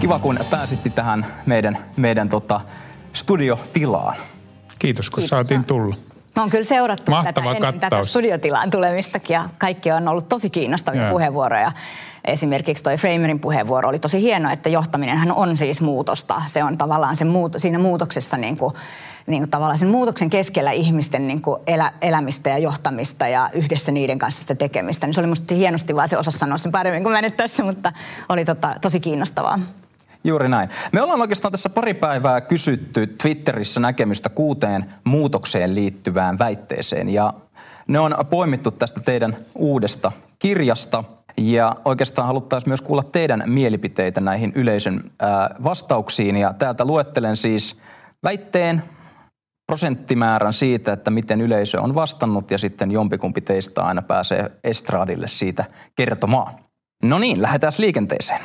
Kiva, kun pääsitti tähän meidän, meidän tota, studiotilaan. Kiitos, kun Kiitos. saatiin tulla. Me on kyllä seurattu Mahtava tätä ennen tätä studiotilaan tulemistakin ja kaikki on ollut tosi kiinnostavia Jaa. puheenvuoroja. Esimerkiksi toi Framerin puheenvuoro oli tosi hieno, että johtaminenhan on siis muutosta. Se on tavallaan se muut, siinä muutoksessa niin kuin, niin kuin tavallaan sen muutoksen keskellä ihmisten niin kuin elä, elämistä ja johtamista ja yhdessä niiden kanssa sitä tekemistä. Niin se oli musta hienosti vaan se osasi sanoa sen paremmin kuin mä nyt tässä, mutta oli tota, tosi kiinnostavaa. Juuri näin. Me ollaan oikeastaan tässä pari päivää kysytty Twitterissä näkemystä kuuteen muutokseen liittyvään väitteeseen. Ja ne on poimittu tästä teidän uudesta kirjasta. Ja oikeastaan haluttaisiin myös kuulla teidän mielipiteitä näihin yleisön vastauksiin. Ja täältä luettelen siis väitteen, prosenttimäärän siitä, että miten yleisö on vastannut ja sitten jompikumpi teistä aina pääsee estraadille siitä kertomaan. No niin, lähdetään liikenteeseen.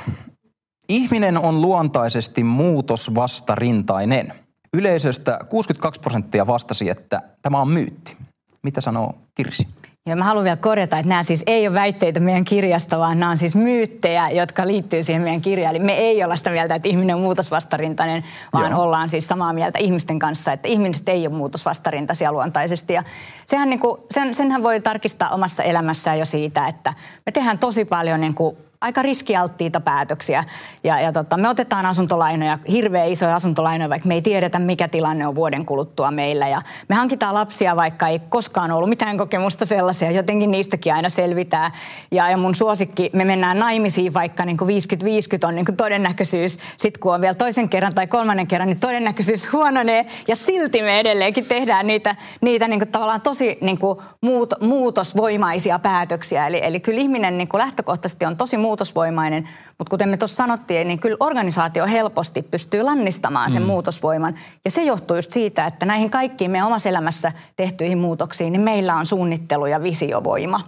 Ihminen on luontaisesti muutosvastarintainen. Yleisöstä 62 prosenttia vastasi, että tämä on myytti. Mitä sanoo Kirsi? Ja mä haluan vielä korjata, että nämä siis ei ole väitteitä meidän kirjasta, vaan nämä on siis myyttejä, jotka liittyy siihen meidän kirjaan. Eli me ei olla sitä mieltä, että ihminen on muutosvastarintainen, vaan Joo. ollaan siis samaa mieltä ihmisten kanssa, että ihmiset ei ole muutosvastarintaisia luontaisesti. Ja sehän niin kuin, sen, senhän voi tarkistaa omassa elämässään jo siitä, että me tehdään tosi paljon niin kuin aika riskialttiita päätöksiä. Ja, ja tota, me otetaan asuntolainoja, hirveän isoja asuntolainoja, vaikka me ei tiedetä, mikä tilanne on vuoden kuluttua meillä. Ja me hankitaan lapsia, vaikka ei koskaan ollut mitään kokemusta sellaisia. Jotenkin niistäkin aina selvitään. Ja, ja mun suosikki, me mennään naimisiin vaikka niin 50-50 on niin todennäköisyys. Sitten kun on vielä toisen kerran tai kolmannen kerran, niin todennäköisyys huononee. Ja silti me edelleenkin tehdään niitä, niitä niin tavallaan tosi niin muut, muutosvoimaisia päätöksiä. Eli, eli kyllä ihminen niin lähtökohtaisesti on tosi muutosvoimainen, mutta kuten me tuossa sanottiin, niin kyllä organisaatio helposti pystyy lannistamaan sen mm. muutosvoiman. Ja se johtuu just siitä, että näihin kaikkiin meidän omassa elämässä tehtyihin muutoksiin, niin meillä on suunnittelu ja visiovoima.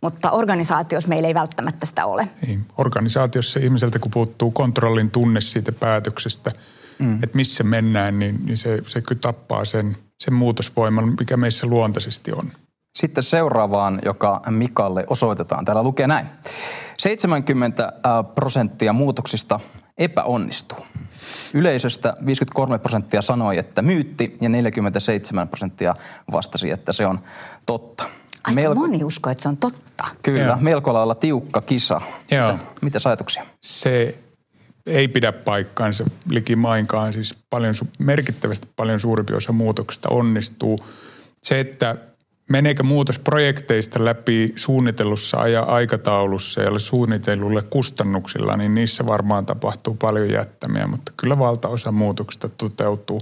Mutta organisaatiossa meillä ei välttämättä sitä ole. Niin. Organisaatiossa ihmiseltä, kun puuttuu kontrollin tunne siitä päätöksestä, mm. että missä mennään, niin, niin se, se kyllä tappaa sen, sen muutosvoiman, mikä meissä luontaisesti on. Sitten seuraavaan, joka Mikalle osoitetaan. Täällä lukee näin. 70 äh, prosenttia muutoksista epäonnistuu. Yleisöstä 53 prosenttia sanoi, että myytti ja 47 prosenttia vastasi, että se on totta. Aika melko... moni usko, että se on totta. Kyllä, Joo. melko lailla tiukka kisa. Joo. Mitä ajatuksia? Se ei pidä paikkaansa likimainkaan. Siis paljon, merkittävästi paljon suurempi osa muutoksista onnistuu. Se, että meneekö muutos projekteista läpi suunnitellussa ja aikataulussa ja suunnitellulle kustannuksilla, niin niissä varmaan tapahtuu paljon jättämiä, mutta kyllä valtaosa muutoksista toteutuu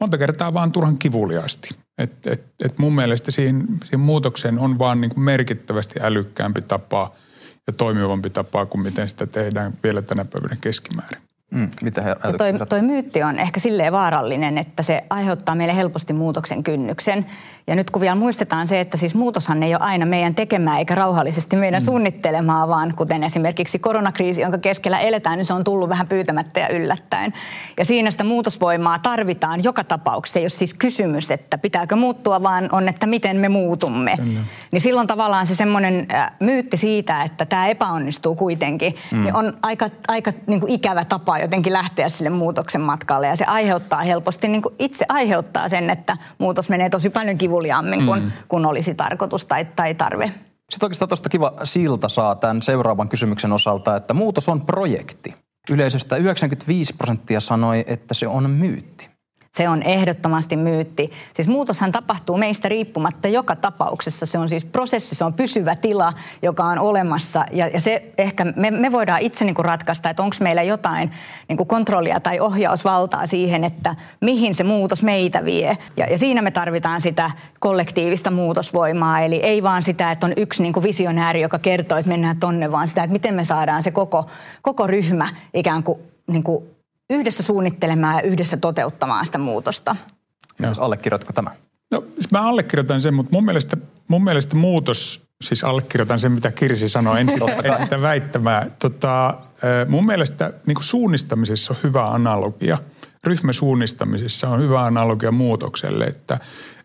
monta kertaa vaan turhan kivuliaasti. Et, et, et mun mielestä siihen, siihen muutokseen on vaan niin kuin merkittävästi älykkäämpi tapa ja toimivampi tapa kuin miten sitä tehdään vielä tänä päivänä keskimäärin. Mm, mitä he toi, toi myytti on ehkä silleen vaarallinen, että se aiheuttaa meille helposti muutoksen kynnyksen. Ja nyt kun vielä muistetaan se, että siis muutoshan ei ole aina meidän tekemää eikä rauhallisesti meidän mm. suunnittelemaa, vaan kuten esimerkiksi koronakriisi, jonka keskellä eletään, niin se on tullut vähän pyytämättä ja yllättäen. Ja siinä sitä muutosvoimaa tarvitaan joka tapauksessa. Ei ole siis kysymys, että pitääkö muuttua, vaan on, että miten me muutumme. Kyllä. Niin silloin tavallaan se semmoinen myytti siitä, että tämä epäonnistuu kuitenkin, mm. niin on aika, aika niin kuin ikävä tapa jotenkin lähteä sille muutoksen matkalle. Ja se aiheuttaa helposti, niin kuin itse aiheuttaa sen, että muutos menee tosi paljon kivu kivuliaammin kuin, mm. kun olisi tarkoitus tai, tai tarve. Sitten oikeastaan tuosta kiva silta saa tämän seuraavan kysymyksen osalta, että muutos on projekti. Yleisöstä 95 prosenttia sanoi, että se on myytti. Se on ehdottomasti myytti. Siis muutoshan tapahtuu meistä riippumatta joka tapauksessa. Se on siis prosessi, se on pysyvä tila, joka on olemassa. Ja, ja se ehkä, me, me voidaan itse niin kuin ratkaista, että onko meillä jotain niin kuin kontrollia tai ohjausvaltaa siihen, että mihin se muutos meitä vie. Ja, ja siinä me tarvitaan sitä kollektiivista muutosvoimaa. Eli ei vaan sitä, että on yksi niin kuin visionääri, joka kertoo, että mennään tonne, vaan sitä, että miten me saadaan se koko, koko ryhmä ikään kuin, niin kuin yhdessä suunnittelemaan ja yhdessä toteuttamaan sitä muutosta. Jos allekirjoitatko tämä? No, siis mä allekirjoitan sen, mutta mun mielestä, mun mielestä muutos, siis allekirjoitan sen, mitä Kirsi sanoi, en sitä, en sitä väittämää. Tota, mun mielestä niin suunnistamisessa on hyvä analogia. Ryhmäsuunnistamisessa on hyvä analogia muutokselle, että,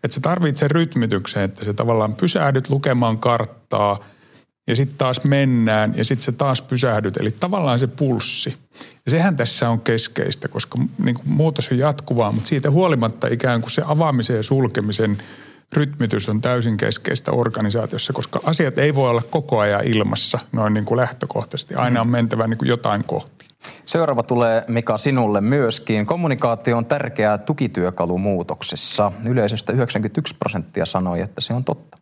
että se tarvitsee rytmityksen, että se tavallaan pysähdyt lukemaan karttaa – ja sitten taas mennään ja sitten se taas pysähdyt. Eli tavallaan se pulssi. Ja sehän tässä on keskeistä, koska niin kuin muutos on jatkuvaa, mutta siitä huolimatta ikään kuin se avaamisen ja sulkemisen rytmitys on täysin keskeistä organisaatiossa, koska asiat ei voi olla koko ajan ilmassa noin niin kuin lähtökohtaisesti. Aina on mentävä niin kuin jotain kohti. Seuraava tulee Mika sinulle myöskin. Kommunikaatio on tärkeä tukityökalu muutoksessa. Yleisöstä 91 prosenttia sanoi, että se on totta.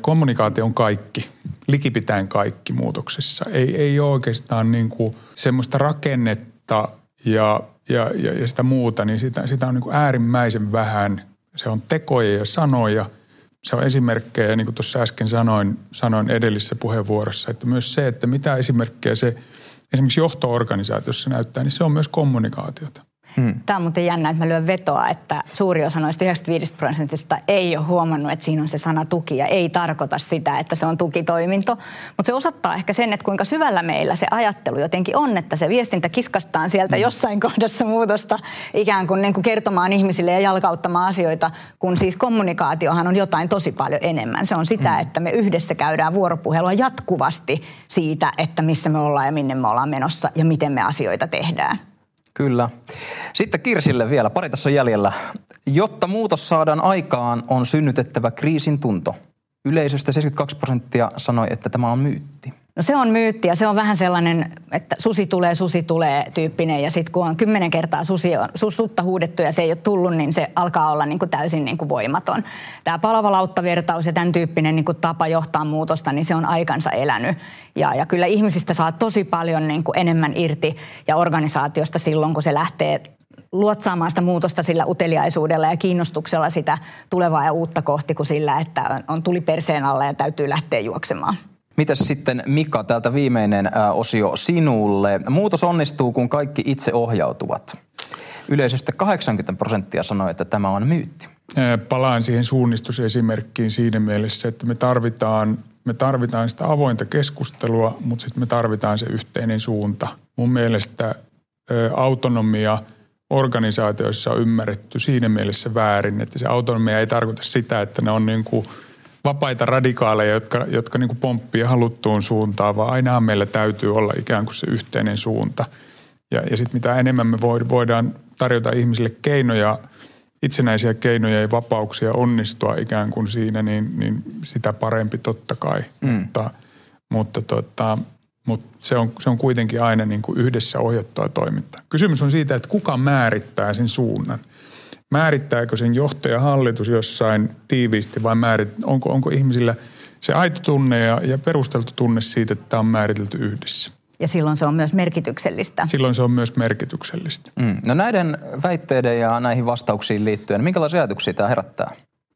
Kommunikaatio on kaikki, likipitäen kaikki muutoksessa. Ei, ei ole oikeastaan niin kuin semmoista rakennetta ja, ja, ja, ja sitä muuta, niin sitä, sitä on niin kuin äärimmäisen vähän. Se on tekoja ja sanoja. Se on esimerkkejä, niin kuin tuossa äsken sanoin, sanoin edellisessä puheenvuorossa, että myös se, että mitä esimerkkejä se esimerkiksi johto-organisaatiossa näyttää, niin se on myös kommunikaatiota. Hmm. Tämä on muuten jännä, että mä lyön vetoa, että suuri osa noista 95 prosentista ei ole huomannut, että siinä on se sana tuki ja ei tarkoita sitä, että se on tukitoiminto. Mutta se osoittaa ehkä sen, että kuinka syvällä meillä se ajattelu jotenkin on, että se viestintä kiskastaan sieltä hmm. jossain kohdassa muutosta ikään kuin, niin kuin kertomaan ihmisille ja jalkauttamaan asioita, kun siis kommunikaatiohan on jotain tosi paljon enemmän. Se on sitä, hmm. että me yhdessä käydään vuoropuhelua jatkuvasti siitä, että missä me ollaan ja minne me ollaan menossa ja miten me asioita tehdään. Kyllä. Sitten Kirsille vielä, pari tässä on jäljellä. Jotta muutos saadaan aikaan, on synnytettävä kriisin tunto. Yleisöstä 72 prosenttia sanoi, että tämä on myytti. No se on myytti ja se on vähän sellainen, että susi tulee, susi tulee tyyppinen ja sitten kun on kymmenen kertaa susi on, sutta huudettu ja se ei ole tullut, niin se alkaa olla niin kuin täysin niin kuin voimaton. Tämä palavalauttavertaus ja tämän tyyppinen niin kuin tapa johtaa muutosta, niin se on aikansa elänyt. Ja, ja kyllä ihmisistä saa tosi paljon niin kuin enemmän irti ja organisaatiosta silloin, kun se lähtee luotsaamaan sitä muutosta sillä uteliaisuudella ja kiinnostuksella sitä tulevaa ja uutta kohti kuin sillä, että on tuli perseen alla ja täytyy lähteä juoksemaan. Mitäs sitten Mika, täältä viimeinen osio sinulle. Muutos onnistuu, kun kaikki itse ohjautuvat. Yleisöstä 80 prosenttia sanoi, että tämä on myytti. Palaan siihen suunnistusesimerkkiin siinä mielessä, että me tarvitaan, me tarvitaan sitä avointa keskustelua, mutta sitten me tarvitaan se yhteinen suunta. Mun mielestä autonomia organisaatioissa on ymmärretty siinä mielessä väärin, että se autonomia ei tarkoita sitä, että ne on niin kuin – vapaita radikaaleja, jotka, jotka niin kuin pomppii haluttuun suuntaan, vaan aina meillä täytyy olla ikään kuin se yhteinen suunta. Ja, ja sitten mitä enemmän me voidaan tarjota ihmisille keinoja, itsenäisiä keinoja ja vapauksia onnistua ikään kuin siinä, niin, niin sitä parempi totta kai. Mm. Mutta, mutta, tota, mutta se, on, se on kuitenkin aina niin kuin yhdessä ohjattua toimintaa. Kysymys on siitä, että kuka määrittää sen suunnan – määrittääkö sen johtaja hallitus jossain tiiviisti vai määrit, onko, onko ihmisillä se aito tunne ja, ja perusteltu tunne siitä, että tämä on määritelty yhdessä. Ja silloin se on myös merkityksellistä. Silloin se on myös merkityksellistä. Mm. No näiden väitteiden ja näihin vastauksiin liittyen, minkälaisia ajatuksia tämä herättää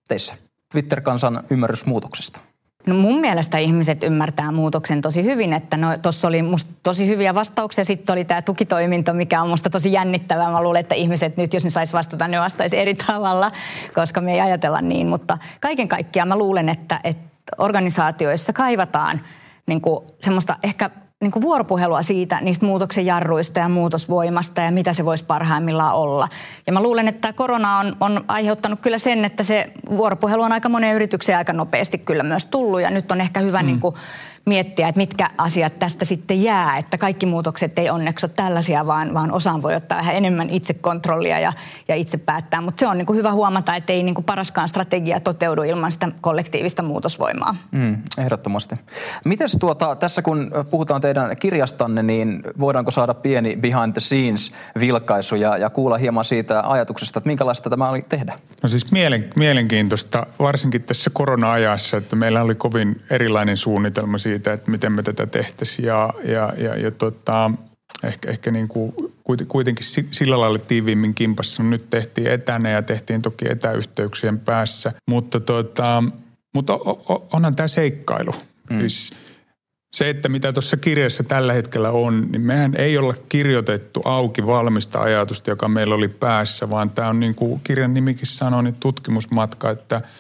teissä? Twitter-kansan ymmärrys muutoksesta. No mun mielestä ihmiset ymmärtää muutoksen tosi hyvin, että no tuossa oli musta tosi hyviä vastauksia. Sitten oli tämä tukitoiminto, mikä on musta tosi jännittävää. Mä luulen, että ihmiset nyt, jos ne sais vastata, ne vastaisi eri tavalla, koska me ei ajatella niin. Mutta kaiken kaikkiaan mä luulen, että, että organisaatioissa kaivataan niin semmoista ehkä niin kuin vuoropuhelua siitä, niistä muutoksen jarruista ja muutosvoimasta ja mitä se voisi parhaimmillaan olla. Ja mä luulen, että korona on, on aiheuttanut kyllä sen, että se vuoropuhelu on aika moneen yritykseen aika nopeasti kyllä myös tullut ja nyt on ehkä hyvä mm. niin kuin miettiä, että mitkä asiat tästä sitten jää. Että kaikki muutokset ei onneksi ole tällaisia, vaan, vaan osaan voi ottaa vähän enemmän itsekontrollia ja, ja itse päättää. Mutta se on niin kuin hyvä huomata, että ei niin kuin paraskaan strategia toteudu ilman sitä kollektiivista muutosvoimaa. Mm, ehdottomasti. Mites tuota, tässä kun puhutaan teidän kirjastanne, niin voidaanko saada pieni behind the scenes vilkaisu ja, ja kuulla hieman siitä ajatuksesta, että minkälaista tämä oli tehdä? No siis mielen, mielenkiintoista, varsinkin tässä korona-ajassa, että meillä oli kovin erilainen suunnitelma siitä, siitä, että miten me tätä tehtäisiin ja, ja, ja, ja tota, ehkä, ehkä niin kuin kuitenkin sillä lailla tiiviimmin kimpassa. Nyt tehtiin etänä ja tehtiin toki etäyhteyksien päässä, mutta, tota, mutta onhan tämä seikkailu. Mm. Siis se, että mitä tuossa kirjassa tällä hetkellä on, niin mehän ei olla kirjoitettu auki valmista ajatusta, joka meillä oli päässä, vaan tämä on niin kuin kirjan nimikin sanoi, niin tutkimusmatka, että –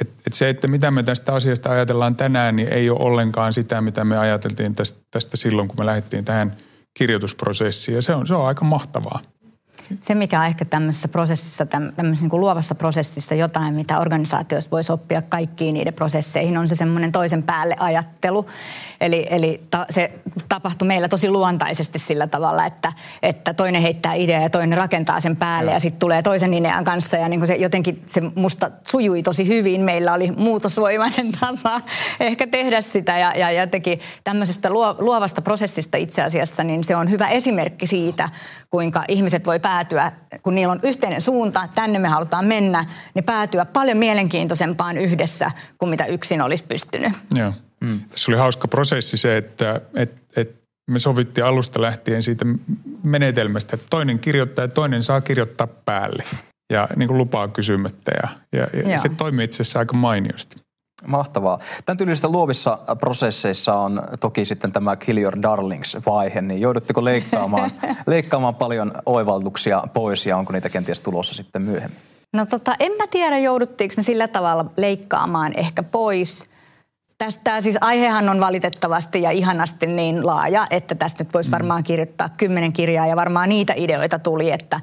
et, et se, että mitä me tästä asiasta ajatellaan tänään, niin ei ole ollenkaan sitä, mitä me ajateltiin tästä, tästä silloin, kun me lähdettiin tähän kirjoitusprosessiin. Ja se on, se on aika mahtavaa. Se, mikä on ehkä tämmöisessä prosessissa, tämmöisessä niin kuin luovassa prosessissa jotain, mitä organisaatioista voisi oppia kaikkiin niiden prosesseihin, on se semmoinen toisen päälle ajattelu. Eli, eli ta, se tapahtui meillä tosi luontaisesti sillä tavalla, että, että toinen heittää idea ja toinen rakentaa sen päälle ja, ja sitten tulee toisen idean kanssa. Ja niin kuin se jotenkin se musta sujui tosi hyvin. Meillä oli muutosvoimainen tapa ehkä tehdä sitä ja, ja jotenkin tämmöisestä luovasta prosessista itse asiassa, niin se on hyvä esimerkki siitä, kuinka ihmiset voi päätyä, kun niillä on yhteinen suunta, tänne me halutaan mennä, niin päätyä paljon mielenkiintoisempaan yhdessä kuin mitä yksin olisi pystynyt. Joo. Mm. Tässä oli hauska prosessi se, että et, et me sovittiin alusta lähtien siitä menetelmästä, että toinen kirjoittaa ja toinen saa kirjoittaa päälle ja niin kuin lupaa kysymättä ja, ja, ja se toimii itse asiassa aika mainiosti. Mahtavaa. Tämän tyylisistä luovissa prosesseissa on toki sitten tämä Kill Your Darlings-vaihe, niin joudutteko leikkaamaan, leikkaamaan paljon oivaltuksia pois ja onko niitä kenties tulossa sitten myöhemmin? No tota, en mä tiedä jouduttiinko me sillä tavalla leikkaamaan ehkä pois – Tästä siis aihehan on valitettavasti ja ihanasti niin laaja, että tästä nyt voisi mm. varmaan kirjoittaa kymmenen kirjaa ja varmaan niitä ideoita tuli, että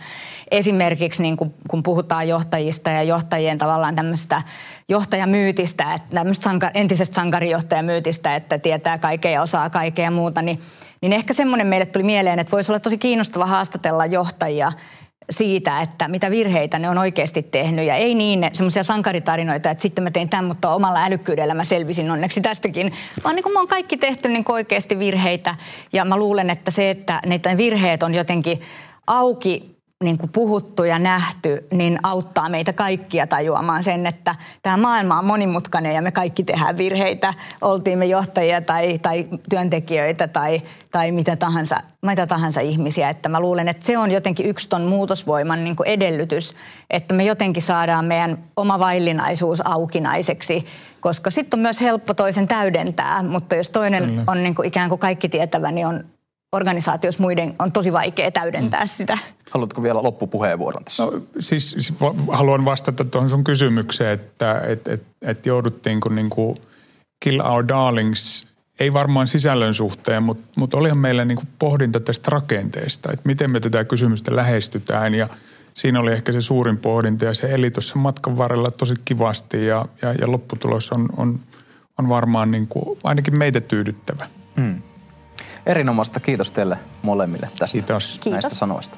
esimerkiksi niin kun, kun puhutaan johtajista ja johtajien tavallaan tämmöistä johtajamyytistä, että tämmöistä sanka, entisestä sankarijohtajamyytistä, että tietää kaikkea ja osaa kaikkea ja muuta, niin, niin ehkä semmoinen meille tuli mieleen, että voisi olla tosi kiinnostava haastatella johtajia – siitä, että mitä virheitä ne on oikeasti tehnyt. Ja ei niin semmoisia sankaritarinoita, että sitten mä tein tämän, mutta omalla älykkyydellä mä selvisin onneksi tästäkin. Vaan niin kuin mä oon kaikki tehty niin oikeasti virheitä. Ja mä luulen, että se, että näitä virheet on jotenkin auki niin kuin puhuttu ja nähty, niin auttaa meitä kaikkia tajuamaan sen, että tämä maailma on monimutkainen ja me kaikki tehdään virheitä. Oltiin me johtajia tai, tai työntekijöitä tai, tai mitä, tahansa, mitä tahansa ihmisiä. Että mä luulen, että se on jotenkin yksi ton muutosvoiman niin kuin edellytys, että me jotenkin saadaan meidän oma vaillinaisuus aukinaiseksi, koska sitten on myös helppo toisen täydentää, mutta jos toinen Kyllä. on niin kuin ikään kuin kaikki tietävä, niin on organisaatiossa muiden on tosi vaikea täydentää mm. sitä. Haluatko vielä loppupuheenvuoron tässä? No, siis, siis haluan vastata tuohon sun kysymykseen, että et, et, et jouduttiinko niin kuin Kill Our Darlings, ei varmaan sisällön suhteen, mutta, mutta olihan meillä niin kuin pohdinta tästä rakenteesta, että miten me tätä kysymystä lähestytään ja siinä oli ehkä se suurin pohdinta ja se eli tuossa matkan varrella tosi kivasti ja, ja, ja lopputulos on, on, on varmaan niin kuin ainakin meitä tyydyttävä. Hmm. Erinomaista kiitos teille molemmille tästä Kiitos. näistä sanoista.